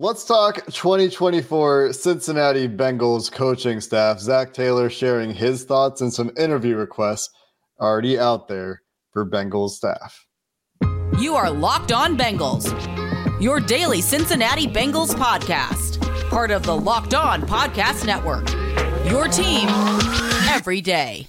Let's talk 2024 Cincinnati Bengals coaching staff. Zac Taylor sharing his thoughts and some interview requests already out there for Bengals staff. You are Locked On Bengals, your daily Cincinnati Bengals podcast, part of the Locked On Podcast Network. Your team every day.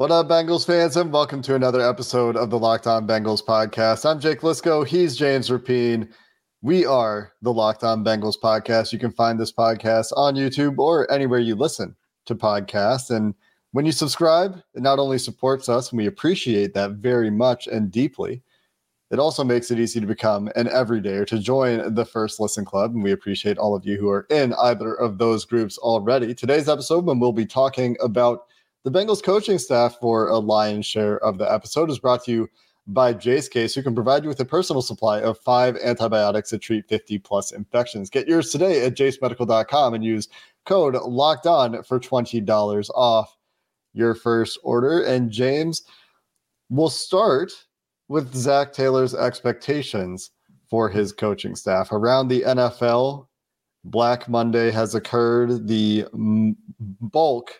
What up, Bengals fans, and welcome to another episode of the Locked On Bengals podcast. I'm Jake Liskow. He's James Rapien. We are the Locked On Bengals podcast. You can find this podcast on YouTube or anywhere you listen to podcasts. And when you subscribe, it not only supports us, and we appreciate that very much and deeply, it also makes it easy to become an everyday or to join the First Listen Club. And we appreciate all of you who are in either of those groups already. Today's episode, when we'll be talking about the Bengals coaching staff for a lion's share of the episode is brought to you by Jase Case, who can provide you with a personal supply of five antibiotics that treat 50 plus infections. Get yours today at jasemedical.com and use code locked on for $20 off your first order. And James, we'll start with Zac Taylor's expectations for his coaching staff around the NFL. Black Monday has occurred. The bulk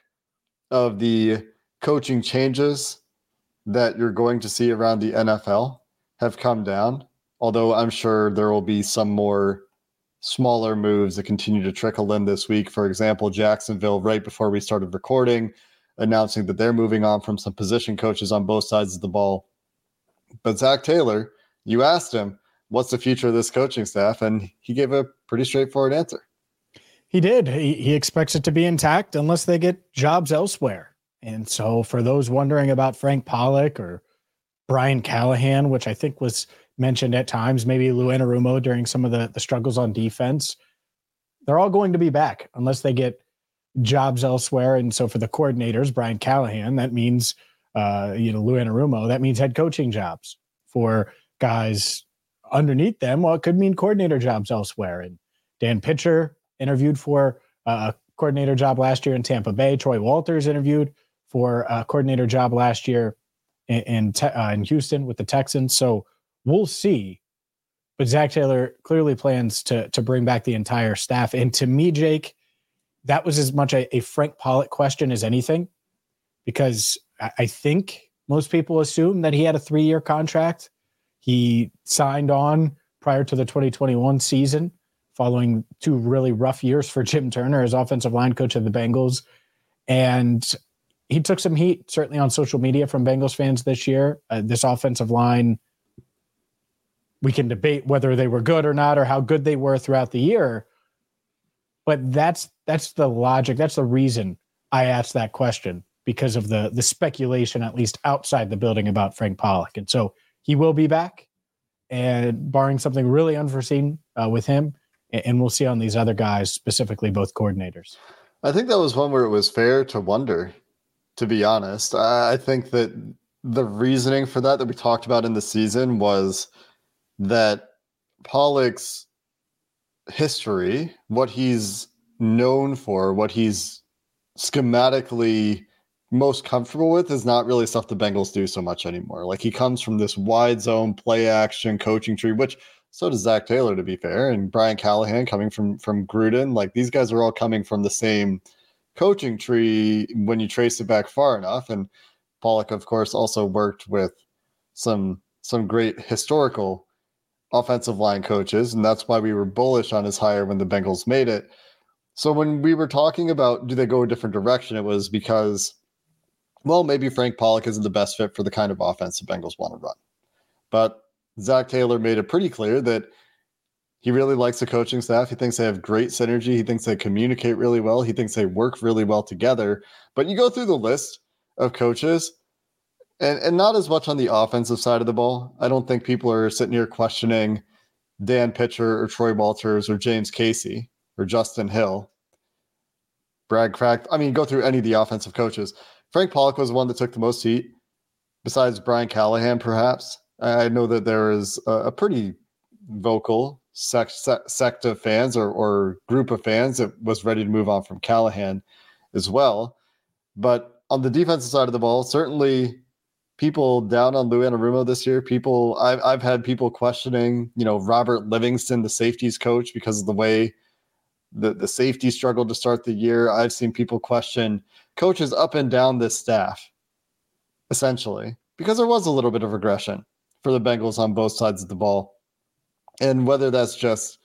of the coaching changes that you're going to see around the NFL have come down. Although I'm sure there will be some more smaller moves that continue to trickle in this week. For example, Jacksonville, right before we started recording, announcing that they're moving on from some position coaches on both sides of the ball. But Zac Taylor, you asked him, what's the future of this coaching staff? And he gave a pretty straightforward answer. He did. He, he expects it to be intact unless they get jobs elsewhere. And so, for those wondering about Frank Pollack or Brian Callahan, which I think was mentioned at times, maybe Lou Anarumo during some of the, the struggles on defense, they're all going to be back unless they get jobs elsewhere. And so, for the coordinators, Brian Callahan, that means, uh, you know, Lou Anarumo, that means head coaching jobs. For guys underneath them, well, it could mean coordinator jobs elsewhere. And Dan Pitcher, interviewed for a coordinator job last year in Tampa Bay. Troy Walters interviewed for a coordinator job last year in in, te- uh, in Houston with the Texans. So we'll see. But Zac Taylor clearly plans to to bring back the entire staff. And to me, Jake, that was as much a, a Frank Pollack question as anything, because I, I think most people assume that he had a three year contract. He signed on prior to the 2021 season following two really rough years for Jim Turner as offensive line coach of the Bengals. And he took some heat, certainly on social media, from Bengals fans this year. Uh, this offensive line, we can debate whether they were good or not, or how good they were throughout the year. But that's that's the logic. That's the reason I asked that question because of the the speculation, at least outside the building, about Frank Pollack. And so he will be back, and barring something really unforeseen uh, with him, and we'll see on these other guys, specifically both coordinators. I think that was one where it was fair to wonder, to be honest. I think that the reasoning for that that we talked about in the season was that Pollack's history, what he's known for, what he's schematically most comfortable with is not really stuff the Bengals do so much anymore. Like he comes from this wide zone play action coaching tree, which so does Zac Taylor, to be fair, and Brian Callahan coming from from Gruden. Like these guys are all coming from the same coaching tree when you trace it back far enough. And Pollack, of course, also worked with some some great historical offensive line coaches, and that's why we were bullish on his hire when the Bengals made it. So when we were talking about do they go a different direction, it was because, well, maybe Frank Pollack isn't the best fit for the kind of offense the Bengals want to run. But Zac Taylor made it pretty clear that He really likes the coaching staff. He thinks they have great synergy. He thinks they communicate really well. He thinks they work really well together. But you go through the list of coaches, and, and not as much on the offensive side of the ball. I don't think people are sitting here questioning Dan Pitcher or Troy Walters or James Casey or Justin Hill. Brad Crack. I mean, go through any of the offensive coaches. Frank Pollack was the one that took the most heat, besides Brian Callahan, perhaps. I know that there is a, a pretty vocal sect, sect of fans or, or group of fans that was ready to move on from Callahan as well. But on the defensive side of the ball, certainly people down on Lou Anarumo this year. People, I've, I've had people questioning, you know, Robert Livingston, the safeties coach, because of the way the, the safety struggled to start the year. I've seen people question coaches up and down this staff, essentially, because there was a little bit of regression for the Bengals on both sides of the ball. And whether that's just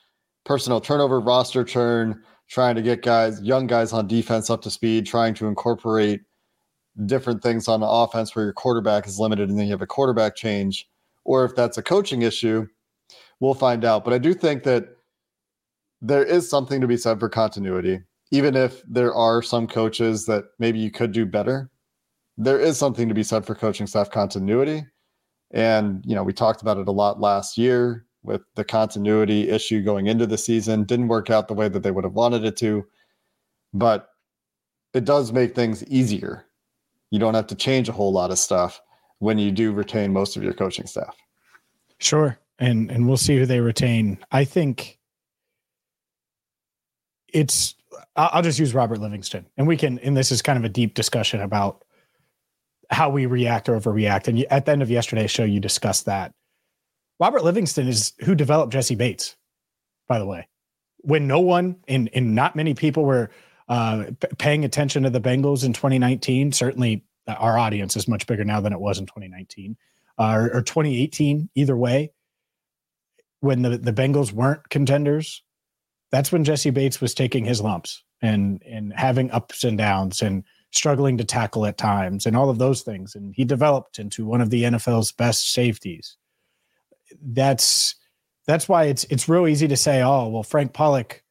personnel turnover, roster churn, trying to get guys, young guys on defense up to speed, trying to incorporate different things on the offense where your quarterback is limited and then you have a quarterback change, or if that's a coaching issue, we'll find out. But I do think that there is something to be said for continuity, even if there are some coaches that maybe you could do better. There is something to be said for coaching staff continuity. And, you know, we talked about it a lot last year with the continuity issue going into the season. Didn't work out the way that they would have wanted it to, but it does make things easier. You don't have to change a whole lot of stuff when you do retain most of your coaching staff. Sure. And and we'll see who they retain. I think it's I'll just use Robert Livingston. And we can and this is kind of a deep discussion about how we react or overreact. And at the end of yesterday's show, you discussed that. Robert Livingston is who developed Jessie Bates, by the way. When no one and, and not many people were uh, p- paying attention to the Bengals in 2019, certainly our audience is much bigger now than it was in 2019 uh, or, or 2018, either way. When the, the Bengals weren't contenders, that's when Jessie Bates was taking his lumps and and having ups and downs and struggling to tackle at times and all of those things. And he developed into one of the NFL's best safeties. That's that's why it's it's real easy to say, oh, well, Frank Pollack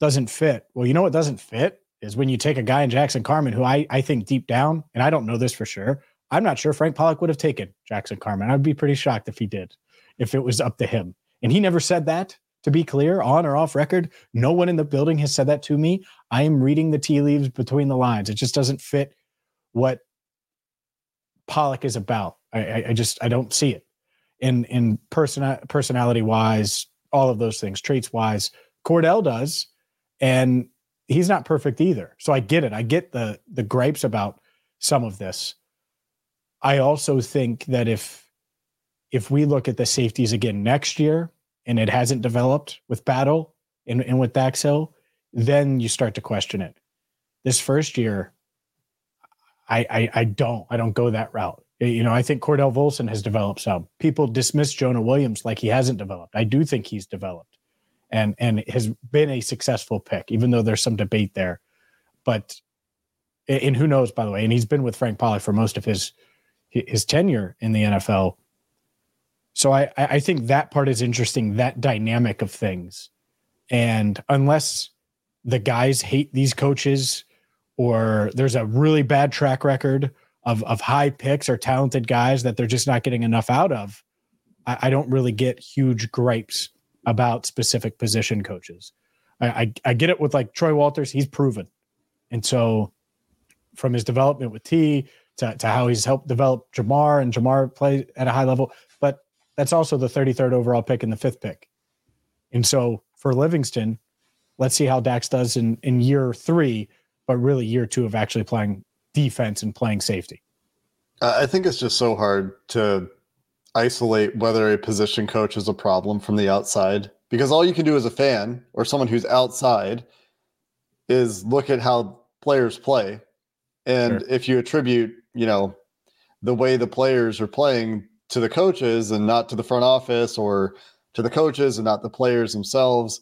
doesn't fit. Well, you know what doesn't fit is when you take a guy in Jackson Carman who I, I think deep down, and I don't know this for sure, I'm not sure Frank Pollack would have taken Jackson Carman. I'd be pretty shocked if he did, if it was up to him. And he never said that, to be clear, on or off record. No one in the building has said that to me. I am reading the tea leaves between the lines. It just doesn't fit what Pollack is about. I, I, I just I don't see it. In in person personality wise, all of those things, traits wise, Cordell does, and he's not perfect either. So I get it. I get the the gripes about some of this. I also think that if if we look at the safeties again next year and it hasn't developed with battle and, and with Dax Hill, then you start to question it. This first year, I, I I don't I don't go that route. You know, I think Cordell Volson has developed some. People dismiss Jonah Williams like he hasn't developed. I do think he's developed and and has been a successful pick, even though there's some debate there. But and who knows, by the way, and he's been with Frank Pollack for most of his his tenure in the NFL. So I I think that part is interesting, that dynamic of things. And unless the guys hate these coaches or there's a really bad track record of of high picks or talented guys that they're just not getting enough out of, I, I don't really get huge gripes about specific position coaches. I, I, I get it with like Troy Walters, he's proven. And so from his development with T to, to how he's helped develop Ja'Marr and Ja'Marr play at a high level, that's also the 33rd overall pick and the fifth pick. And so for Livingston, let's see how Dax does in, in year three, but really year two of actually playing defense and playing safety. I think it's just so hard to isolate whether a position coach is a problem from the outside because all you can do as a fan or someone who's outside is look at how players play and sure. if you attribute you know the way the players are playing to the coaches and not to the front office or to the coaches and not the players themselves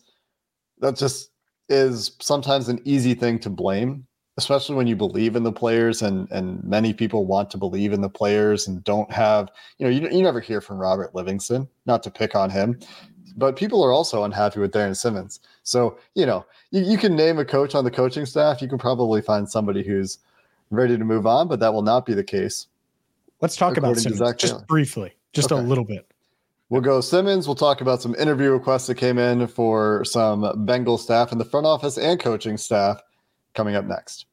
that just is sometimes an easy thing to blame especially when you believe in the players and and many people want to believe in the players and don't have you know you, you never hear from robert livingston not to pick on him but people are also unhappy with darrin Simmons. So, you know, you, you can name a coach on the coaching staff. You can probably find somebody who's ready to move on, but that will not be the case. Let's talk about Simmons just Taylor. briefly, just okay. a little bit. We'll go Simmons. We'll talk about some interview requests that came in for some Bengal staff in the front office and coaching staff coming up next.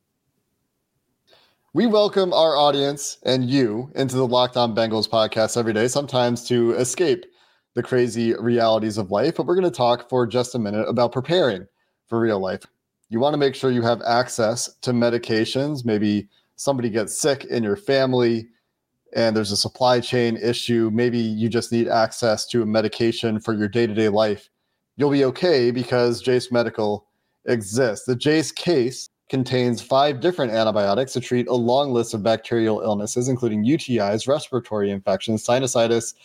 We welcome our audience and you into the Locked On Bengals podcast every day, sometimes to escape the crazy realities of life. But we're going to talk for just a minute about preparing for real life. You want to make sure you have access to medications. Maybe somebody gets sick in your family and there's a supply chain issue. Maybe you just need access to a medication for your day to day life. You'll be okay because Jase Medical exists. The Jase case contains five different antibiotics to treat a long list of bacterial illnesses, including UTIs, respiratory infections, sinusitis,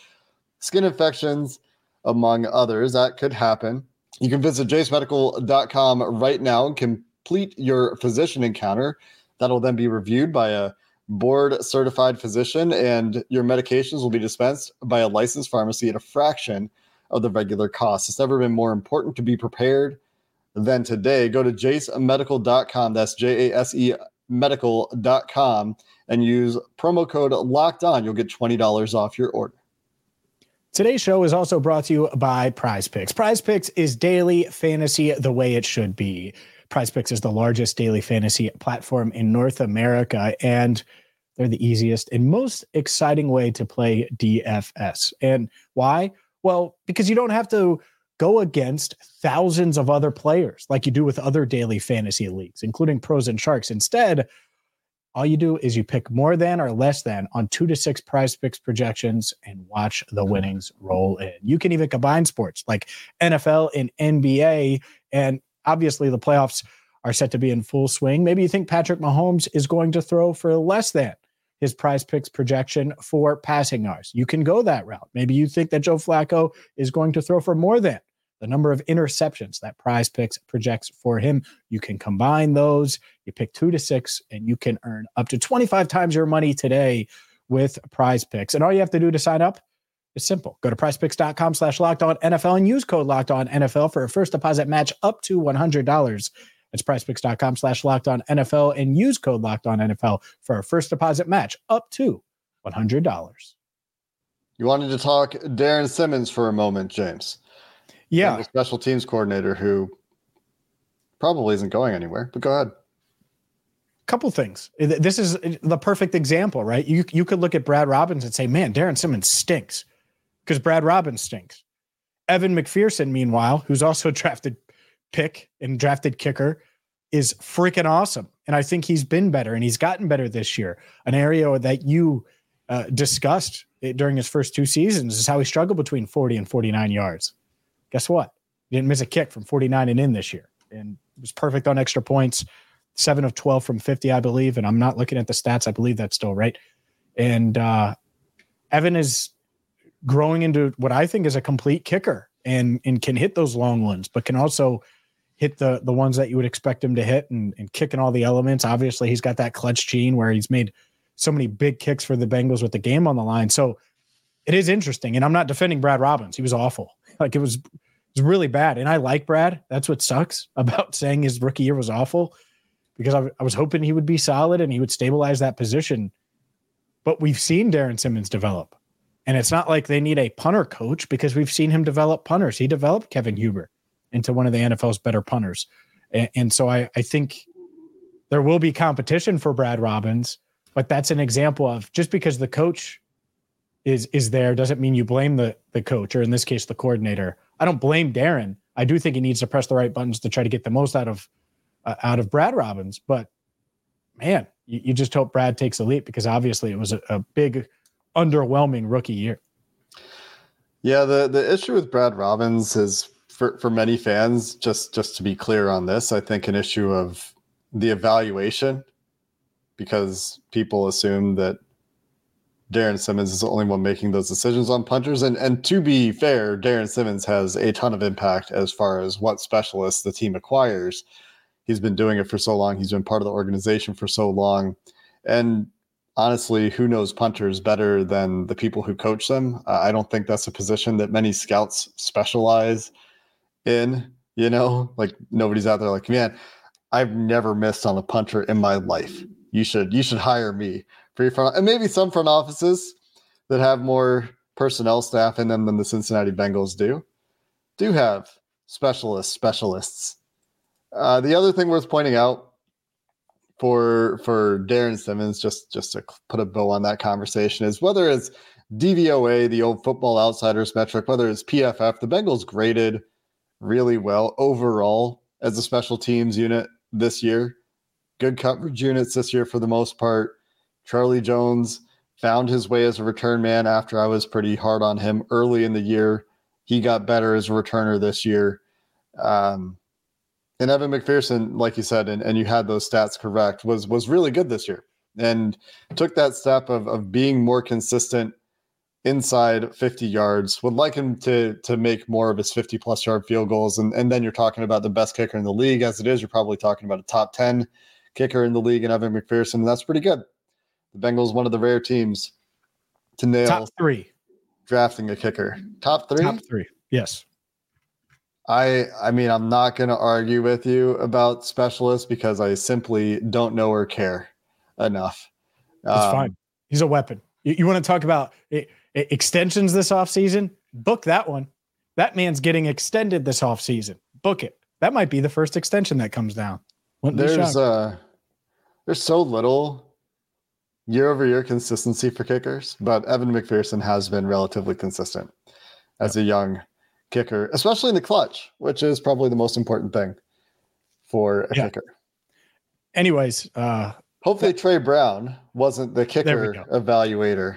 skin infections, among others. That could happen. You can visit jasemedical.com right now and complete your physician encounter. That'll then be reviewed by a board certified physician, and your medications will be dispensed by a licensed pharmacy at a fraction of the regular cost. It's never been more important to be prepared than today. Go to jasemedical.com. That's J A S E medical.com and use promo code locked on. You'll get $20 off your order. Today's show is also brought to you by Prize Picks. Prize Picks is daily fantasy the way it should be. Prize Picks is the largest daily fantasy platform in North America, and they're the easiest and most exciting way to play DFS. And why? Well, because you don't have to go against thousands of other players like you do with other daily fantasy leagues, including pros and sharks. Instead, all you do is you pick more than or less than on two to six prize picks projections and watch the mm-hmm. winnings roll in. You can even combine sports like NFL and NBA. And obviously, the playoffs are set to be in full swing. Maybe you think Patrick Mahomes is going to throw for less than his prize picks projection for passing yards. You can go that route. Maybe you think that Joe Flacco is going to throw for more than the number of interceptions that prize picks projects for him. You can combine those. You pick two to six, and you can earn up to 25 times your money today with prize picks. And all you have to do to sign up is simple. Go to prizepicks.com slash locked on NFL and use code locked on NFL for a first deposit match up to $100. It's prizepicks.com slash locked on NFL and use code locked on NFL for a first deposit match up to $100. You wanted to talk Darrin Simmons for a moment, James. Yeah. The special teams coordinator who probably isn't going anywhere, but go ahead. Couple things. This is the perfect example, right? You you could look at Brad Robbins and say, "Man, Darrin Simmons stinks," because Brad Robbins stinks. Evan McPherson, meanwhile, who's also a drafted pick and drafted kicker, is freaking awesome, and I think he's been better and he's gotten better this year. An area that you uh, discussed during his first two seasons is how he struggled between 40 and 49 yards guess what? He didn't miss a kick from 49 and in this year and was perfect on extra points. Seven of 12 from 50, I believe. And I'm not looking at the stats. I believe that's still right. And uh, Evan is growing into what I think is a complete kicker and, and can hit those long ones, but can also hit the the ones that you would expect him to hit and, and kick in all the elements. Obviously, he's got that clutch gene where he's made so many big kicks for the Bengals with the game on the line. So it is interesting. And I'm not defending Brad Robbins. He was awful. Like it was was really bad. And I like Brad. That's what sucks about saying his rookie year was awful because I was hoping he would be solid and he would stabilize that position. But we've seen Darrin Simmons develop. And it's not like they need a punter coach because we've seen him develop punters. He developed Kevin Huber into one of the NFL's better punters. And, and so I, I think there will be competition for Brad Robbins, but that's an example of just because the coach is is there doesn't mean you blame the the coach or in this case the coordinator. I don't blame Darrin. I do think he needs to press the right buttons to try to get the most out of uh, out of Brad Robbins. But man, you, you, just hope Brad takes a leap because obviously it was a, a big, underwhelming rookie year. Yeah, the the issue with Brad Robbins is for for many fans. Just just to be clear on this, I think an issue of the evaluation because people assume that Darrin Simmons is the only one making those decisions on punters. And and to be fair, Darrin Simmons has a ton of impact as far as what specialists the team acquires. He's been doing it for so long. He's been part of the organization for so long. And honestly, who knows punters better than the people who coach them? Uh, I don't think that's a position that many scouts specialize in. You know, like nobody's out there like, man, I've never missed on a punter in my life. You should you should hire me for your front and maybe some front offices that have more personnel staff in them than the Cincinnati Bengals do do have specialists specialists. Uh, the other thing worth pointing out for for Darrin Simmons, just just to put a bow on that conversation, is whether it's DVOA, the old Football Outsiders metric, whether it's PFF, the Bengals graded really well overall as a special teams unit this year. Good coverage units this year for the most part. Charlie Jones found his way as a return man after I was pretty hard on him early in the year. He got better as a returner this year. Um, and Evan McPherson, like you said, and, and you had those stats correct, was was really good this year and took that step of of being more consistent inside 50 yards. Would like him to to make more of his 50 plus yard field goals. And, and then you're talking about the best kicker in the league. As it is, you're probably talking about a top 10 kicker in the league and Evan McPherson. And that's pretty good. The Bengals, one of the rare teams to nail top three drafting a kicker. Top three? Top three. Yes. I I mean I'm not going to argue with you about specialists because I simply don't know or care enough. That's um, fine. He's a weapon. You, you want to talk about it, it, extensions this offseason? Book that one. That man's getting extended this offseason. Book it. That might be the first extension that comes down. Wouldn't there's uh there's so little year over year consistency for kickers, but Evan McPherson has been relatively consistent as yep. a young kicker, especially in the clutch, which is probably the most important thing for a yeah. kicker. Anyways, uh, hopefully that, Trey Brown wasn't the kicker evaluator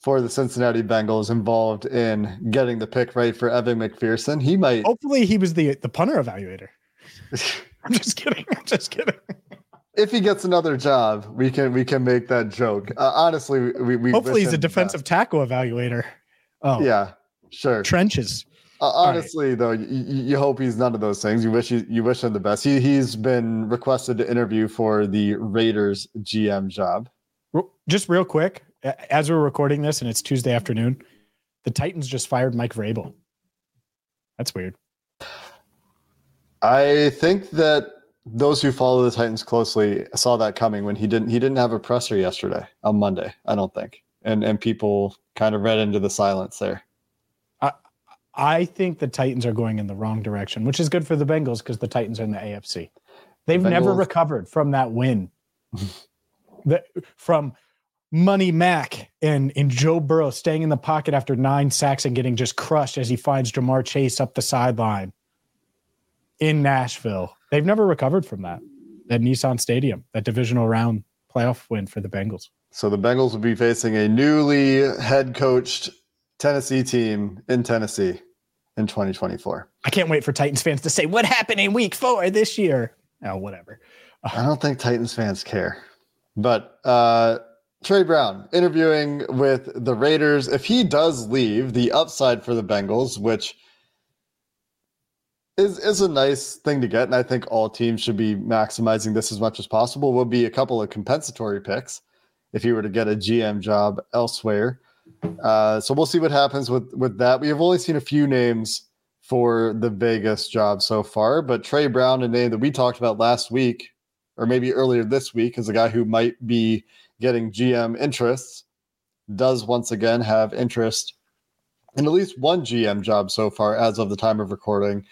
for the Cincinnati Bengals involved in getting the pick right for Evan McPherson. He might. Hopefully, he was the the punter evaluator. I'm just kidding. I'm just kidding. If he gets another job, we can we can make that joke. Uh, honestly, we, we hopefully he's a defensive tackle evaluator. Oh yeah, sure. Trenches. Uh, honestly, right. though, you, you, hope he's none of those things. You wish you, you wish him the best. He he's been requested to interview for the Raiders GM job. Just real quick, as we're recording this, and it's Tuesday afternoon, the Titans just fired Mike Vrabel. That's weird. I think that those who follow the Titans closely saw that coming when he didn't he didn't have a presser yesterday on Monday. I don't think, and and people kind of read into the silence there. I think the Titans are going in the wrong direction, which is good for the Bengals because the Titans are in the AFC. They've the never recovered from that win. the, from Money Mac and, and Joe Burrow staying in the pocket after nine sacks and getting just crushed as he finds Ja'Marr Chase up the sideline in Nashville. They've never recovered from that. At Nissan Stadium, that divisional round playoff win for the Bengals. So the Bengals will be facing a newly head coached Tennessee team in Tennessee in 2024. I can't wait for Titans fans to say, What happened in week four this year? Oh, whatever. I don't think Titans fans care. But uh, Trey Brown interviewing with the Raiders. If he does leave, the upside for the Bengals, which is, is a nice thing to get, and I think all teams should be maximizing this as much as possible, will be a couple of compensatory picks if he were to get a GM job elsewhere. Uh, so we'll see what happens with with that. We have only seen a few names for the Vegas job so far, but Trey Brown, a name that we talked about last week, or maybe earlier this week, is a guy who might be getting GM interests. Does once again have interest in at least one GM job so far as of the time of recording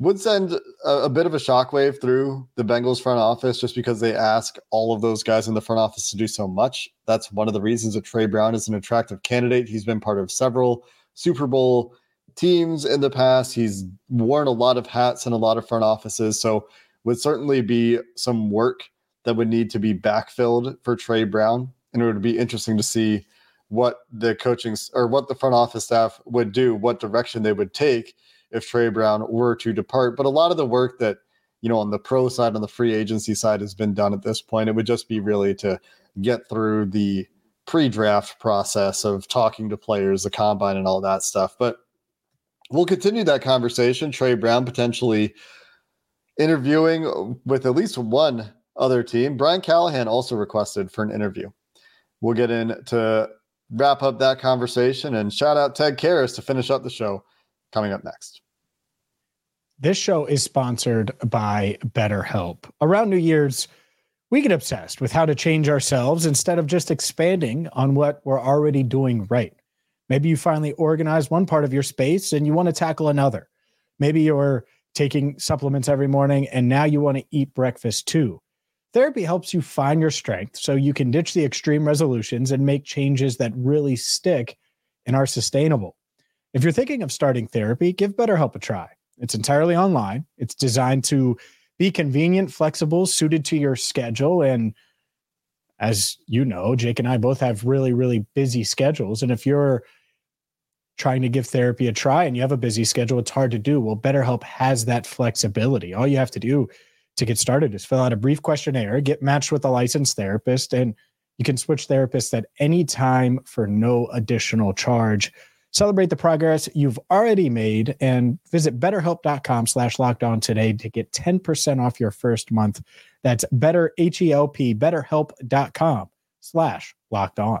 would send a, a, bit of a shockwave through the Bengals front office just because they ask all of those guys in the front office to do so much. That's one of the reasons that Trey Brown is an attractive candidate. He's been part of several Super Bowl teams in the past. He's worn a lot of hats in a lot of front offices. So would certainly be some work that would need to be backfilled for Trey Brown. And it would be interesting to see what the coaching or what the front office staff would do, what direction they would take if Trey Brown were to depart. But a lot of the work that, you know, on the pro side, on the free agency side has been done at this point. It would just be really to get through the pre draft process of talking to players, the combine, and all that stuff. But we'll continue that conversation. Trey Brown potentially interviewing with at least one other team. Brian Callahan also requested for an interview. we'll get in to wrap up that conversation and shout out Ted Karras to finish up the show coming up next. This show is sponsored by BetterHelp. Around New Year's, we get obsessed with how to change ourselves instead of just expanding on what we're already doing right. Maybe you finally organize one part of your space and you want to tackle another. Maybe you're taking supplements every morning and now you want to eat breakfast too. Therapy helps you find your strength so you can ditch the extreme resolutions and make changes that really stick and are sustainable. If you're thinking of starting therapy, give BetterHelp a try. It's entirely online. It's designed to be convenient, flexible, suited to your schedule. And as you know, Jake and I both have really, really busy schedules. And if you're trying to give therapy a try and you have a busy schedule, it's hard to do. Well, BetterHelp has that flexibility. All you have to do to get started is fill out a brief questionnaire, get matched with a licensed therapist, and you can switch therapists at any time for no additional charge. Celebrate the progress you've already made and visit betterhelp.com slash locked on today to get 10% off your first month. That's better, H-E-L-P, betterhelp.com slash locked on.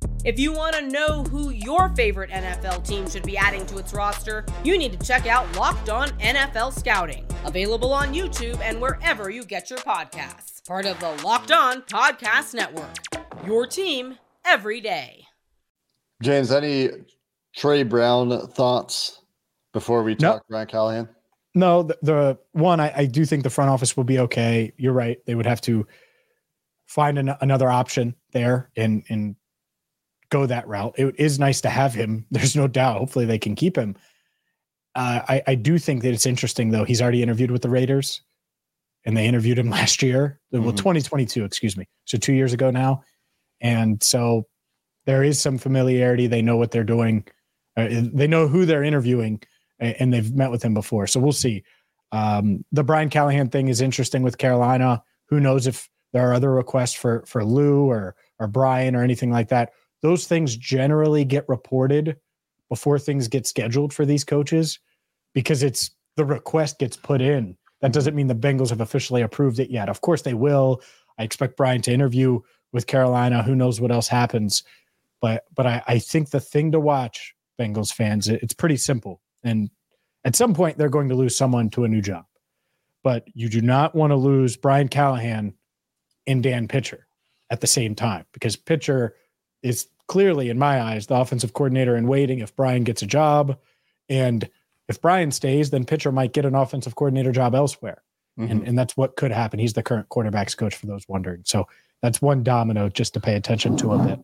If you want to know who your favorite NFL team should be adding to its roster, you need to check out Locked On NFL Scouting, available on YouTube and wherever you get your podcasts. Part of the Locked On Podcast Network. Your team every day. James, any Trey Brown thoughts before we talk Brian Callahan? No, the, the one I, I, do think the front office will be okay. You're right; they would have to find an, another option there and and go that route. It is nice to have him. There's no doubt. Hopefully, they can keep him. Uh, I, I do think that it's interesting though. He's already interviewed with the Raiders, and they interviewed him last year. Well, mm-hmm. 2022, excuse me. So two years ago now, and so there is some familiarity. They know what they're doing. Uh, they know who they're interviewing, and they've met with him before. So we'll see. Um, the Brian Callahan thing is interesting with Carolina. Who knows if there are other requests for for Lou or or Brian or anything like that those things generally get reported before things get scheduled for these coaches because it's the request gets put in. That mm-hmm. doesn't mean the Bengals have officially approved it yet. Of course they will. I expect Brian to interview with Carolina. Who knows what else happens? But but I, I think the thing to watch, Bengals fans, it's pretty simple. And at some point they're going to lose someone to a new job. But you do not want to lose Brian Callahan and Dan Pitcher at the same time because Pitcher is clearly, in my eyes, the offensive coordinator in waiting if Brian gets a job. And if Brian stays, then Pitcher might get an offensive coordinator job elsewhere. Mm-hmm. And, and that's what could happen. He's the current quarterbacks coach for those wondering. So that's one domino just to pay attention to a bit.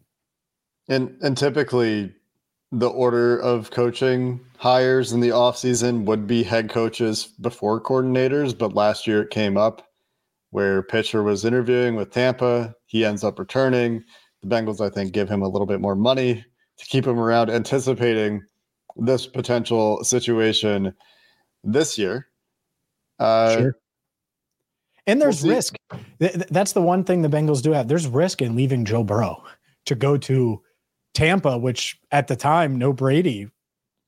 And and typically the order of coaching hires in the offseason would be head coaches before coordinators, but last year it came up where Pitcher was interviewing with Tampa. He ends up returning the Bengals, I think, give him a little bit more money to keep him around, anticipating this potential situation this year. Uh, sure. And there's we'll risk. That's the one thing the Bengals do have. There's risk in leaving Joe Burrow to go to Tampa, which at the time, no Brady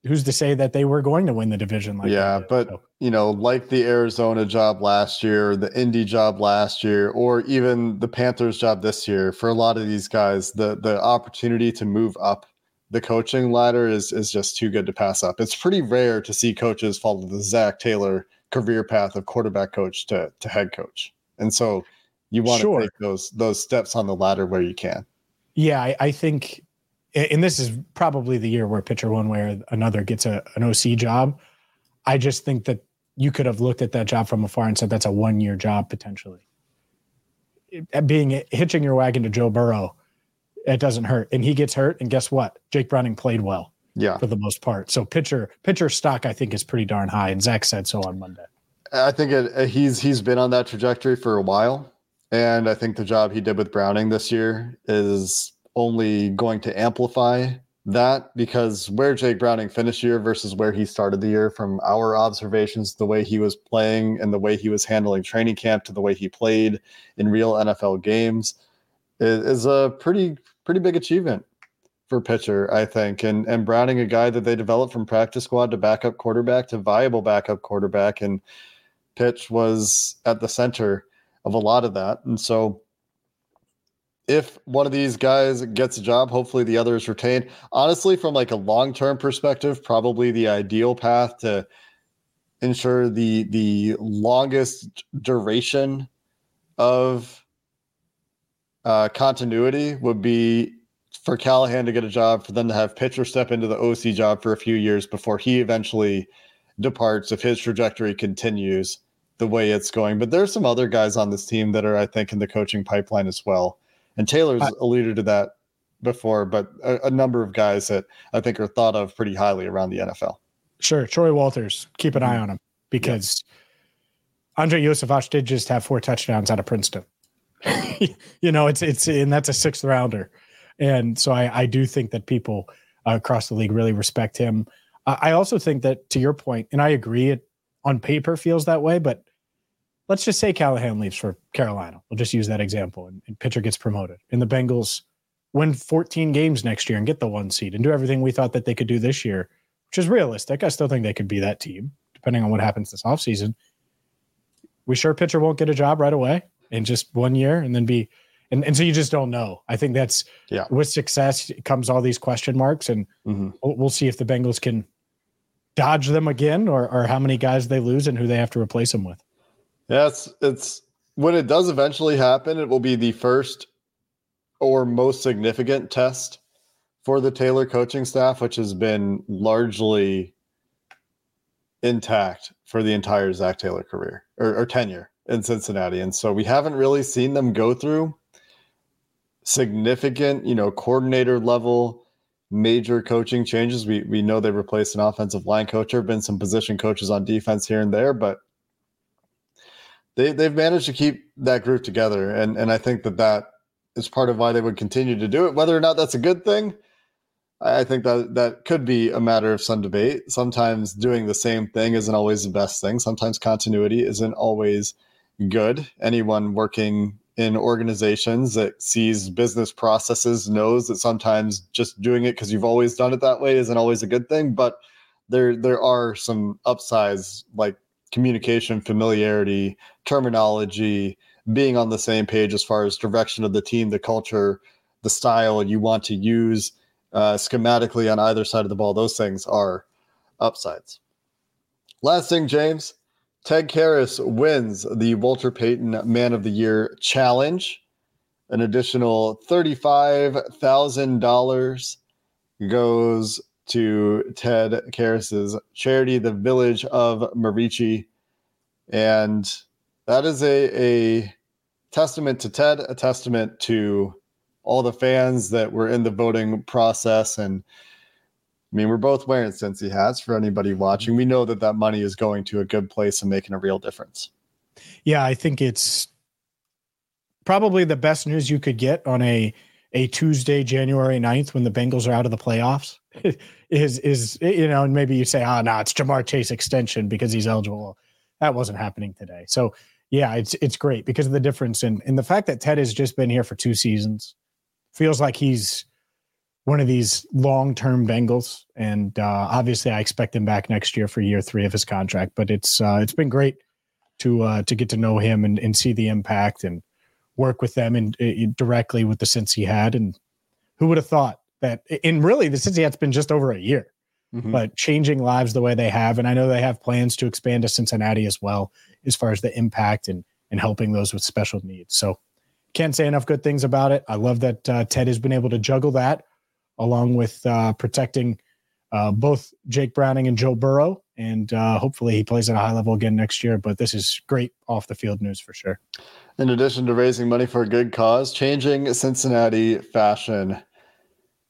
who's to say that they were going to win the division like yeah but so. you know like the arizona job last year the indy job last year or even the panthers job this year for a lot of these guys the the opportunity to move up the coaching ladder is is just too good to pass up it's pretty rare to see coaches follow the zac taylor career path of quarterback coach to, to head coach and so you want sure. to take those those steps on the ladder where you can yeah I, I think and this is probably the year where pitcher one way or another gets a, an OC job. I just think that you could have looked at that job from afar and said that's a one year job potentially. It, being hitching your wagon to Joe Burrow, it doesn't hurt, and he gets hurt, and guess what? Jake Browning played well, yeah, for the most part. So pitcher pitcher stock I think is pretty darn high, and Zac said so on Monday. I think it, uh, he's he's been on that trajectory for a while, and I think the job he did with Browning this year is only going to amplify that because where Jake Browning finished year versus where he started the year, from our observations, the way he was playing and the way he was handling training camp to the way he played in real NFL games, is, a pretty pretty big achievement for pitcher, I think. And and Browning, a guy that they developed from practice squad to backup quarterback to viable backup quarterback, and pitch was at the center of a lot of that. And so if one of these guys gets a job, hopefully the other is retained. Honestly, from like a long-term perspective, probably the ideal path to ensure the the longest duration of uh, continuity would be for Callahan to get a job, for them to have pitcher step into the OC job for a few years before he eventually departs if his trajectory continues the way it's going. But there's some other guys on this team that are, I think, in the coaching pipeline as well. And Taylor's I, alluded to that before, but a, a, number of guys that I think are thought of pretty highly around the NFL. Sure. Troy Walters, keep an eye mm-hmm. on him because. Andrei Iosivas did just have four touchdowns out of Princeton. you know, it's, it's, and that's a sixth rounder. And so I, I do think that people uh, across the league really respect him. Uh, I also think that to your point, and I agree, it on paper feels that way, but let's just say Callahan leaves for Carolina. We'll just use that example, and, and pitcher gets promoted, and the Bengals win 14 games next year and get the one seed and do everything we thought that they could do this year, which is realistic. I still think they could be that team, depending on what happens this offseason. We sure pitcher won't get a job right away in just one year and then be and, and so you just don't know. I think that's yeah. With success comes all these question marks, and mm-hmm. we'll, we'll see if the Bengals can dodge them again, or or how many guys they lose and who they have to replace them with. It's it's when it does eventually happen, it will be the first or most significant test for the Taylor coaching staff, which has been largely intact for the entire Zac Taylor career or, or tenure in Cincinnati. And so we haven't really seen them go through significant, you know, coordinator level major coaching changes. We we know they replaced an offensive line coach. There have been some position coaches on defense here and there, but they they've managed to keep that group together, and and I think that that is part of why they would continue to do it. Whether or not that's a good thing, I think that that could be a matter of some debate. Sometimes doing the same thing isn't always the best thing. Sometimes continuity isn't always good. Anyone working in organizations that sees business processes knows that sometimes just doing it because you've always done it that way isn't always a good thing. But there there are some upsides like communication, familiarity, terminology, being on the same page as far as direction of the team, the culture, the style you want to use uh, schematically on either side of the ball. Those things are upsides. Last thing, James, Ted Karras wins the Walter Payton Man of the Year challenge. An additional $35,000 goes to Ted Karras's charity, the Village of Merici. And that is a, a testament to Ted, a testament to all the fans that were in the voting process. And I mean, we're both wearing Cincy hats for anybody watching. We know that that money is going to a good place and making a real difference. Yeah, I think it's probably the best news you could get on a a Tuesday, January 9th, when the Bengals are out of the playoffs. Is is you know, and maybe you say, oh no, it's Ja'Marr Chase extension because he's eligible. That wasn't happening today. So yeah, it's it's great because of the difference in in the fact that Ted has just been here for two seasons. Feels like he's one of these long-term Bengals, and uh, obviously, I expect him back next year for year three of his contract. But it's uh, it's been great to uh, to get to know him and, and see the impact and work with them and directly with the sense he had. And who would have thought that in really the Cincinnati's been just over a year, mm-hmm. but changing lives the way they have. And I know they have plans to expand to Cincinnati as well, as far as the impact and, and helping those with special needs. So can't say enough good things about it. I love that uh, Ted has been able to juggle that along with uh, protecting uh, both Jake Browning and Joe Burrow. And uh, hopefully he plays at a high level again next year. But this is great off the field news for sure. In addition to raising money for a good cause, changing Cincinnati fashion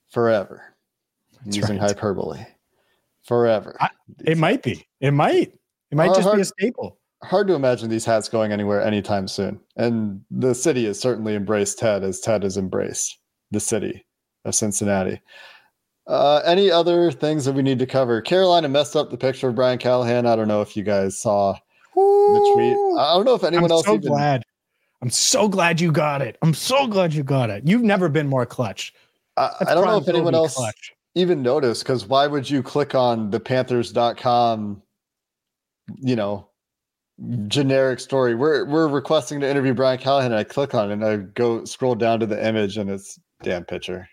forever. Using right. hyperbole. Forever. I, it might be. It might. It might just hard, be a staple. Hard to imagine these hats going anywhere anytime soon. And the city has certainly embraced Ted as Ted has embraced the city of Cincinnati. Uh, any other things that we need to cover? Carolina messed up the picture of Brian Callahan. I don't know if you guys saw the tweet. I don't know if anyone I'm else so even. glad. I'm so glad you got it. I'm so glad you got it. You've never been more clutch. I, I don't know if anyone else clutch. even noticed because why would you click on the Panthers.com, you know, generic story? We're we're requesting to interview Brian Callahan, and I click on it and I go scroll down to the image and it's Dan Pitcher.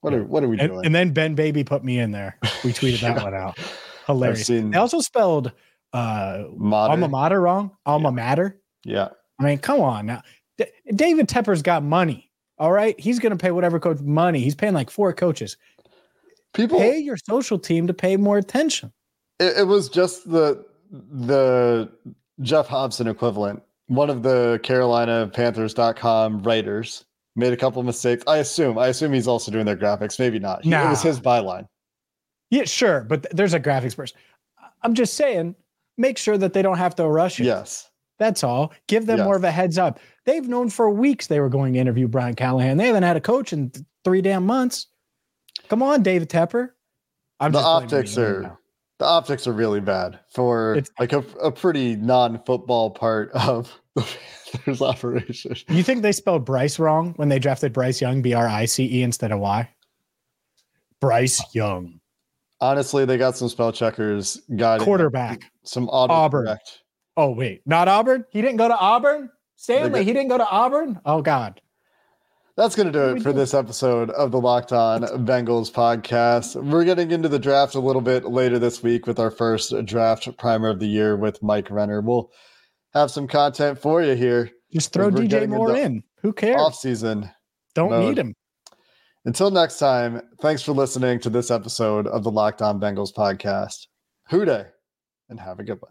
What are what are we And, doing? and then Ben Baby put me in there. We tweeted that one out. Hilarious. seen- They also spelled uh, Mater. alma mater wrong. Alma mater. yeah. I mean, come on now. D- David Tepper's got money. All right. He's going to pay whatever coach money. He's paying like four coaches. People Pay your social team to pay more attention. it, it was just the the Geoff Hobson equivalent. One of the Carolina Panthers.com writers made a couple mistakes. I assume. I assume he's also doing their graphics. Maybe not. He- It was his byline. Yeah, sure. But th- there's a graphics person. I'm just saying, make sure that they don't have to rush it. Yes. That's all. Give them more of a heads up. They've known for weeks they were going to interview Brian Callahan. They haven't had a coach in th- three damn months. Come on, David Tepper. I'm The optics are now. the optics are really bad for It's- like a, a pretty non-football part of the Panthers operation. You think they spelled Bryce wrong when they drafted Bryce Young, B R I C E instead of Y? Bryce Young, Honestly, they got some spell checkers them. quarterback. some auto Auburn. Oh wait, not Auburn. He didn't go to Auburn. Stanley, he didn't go to Auburn. Oh God. That's going to do it for this episode of the Locked On Bengals podcast. We're getting into the draft a little bit later this week with our first draft primer of the year with Mike Renner. We'll have some content for you here Just throw DJ Moore in. Who cares? off season. Don't mode. need him. Until next time, thanks for listening to this episode of the Locked On Bengals podcast. Who Dey and have a good one.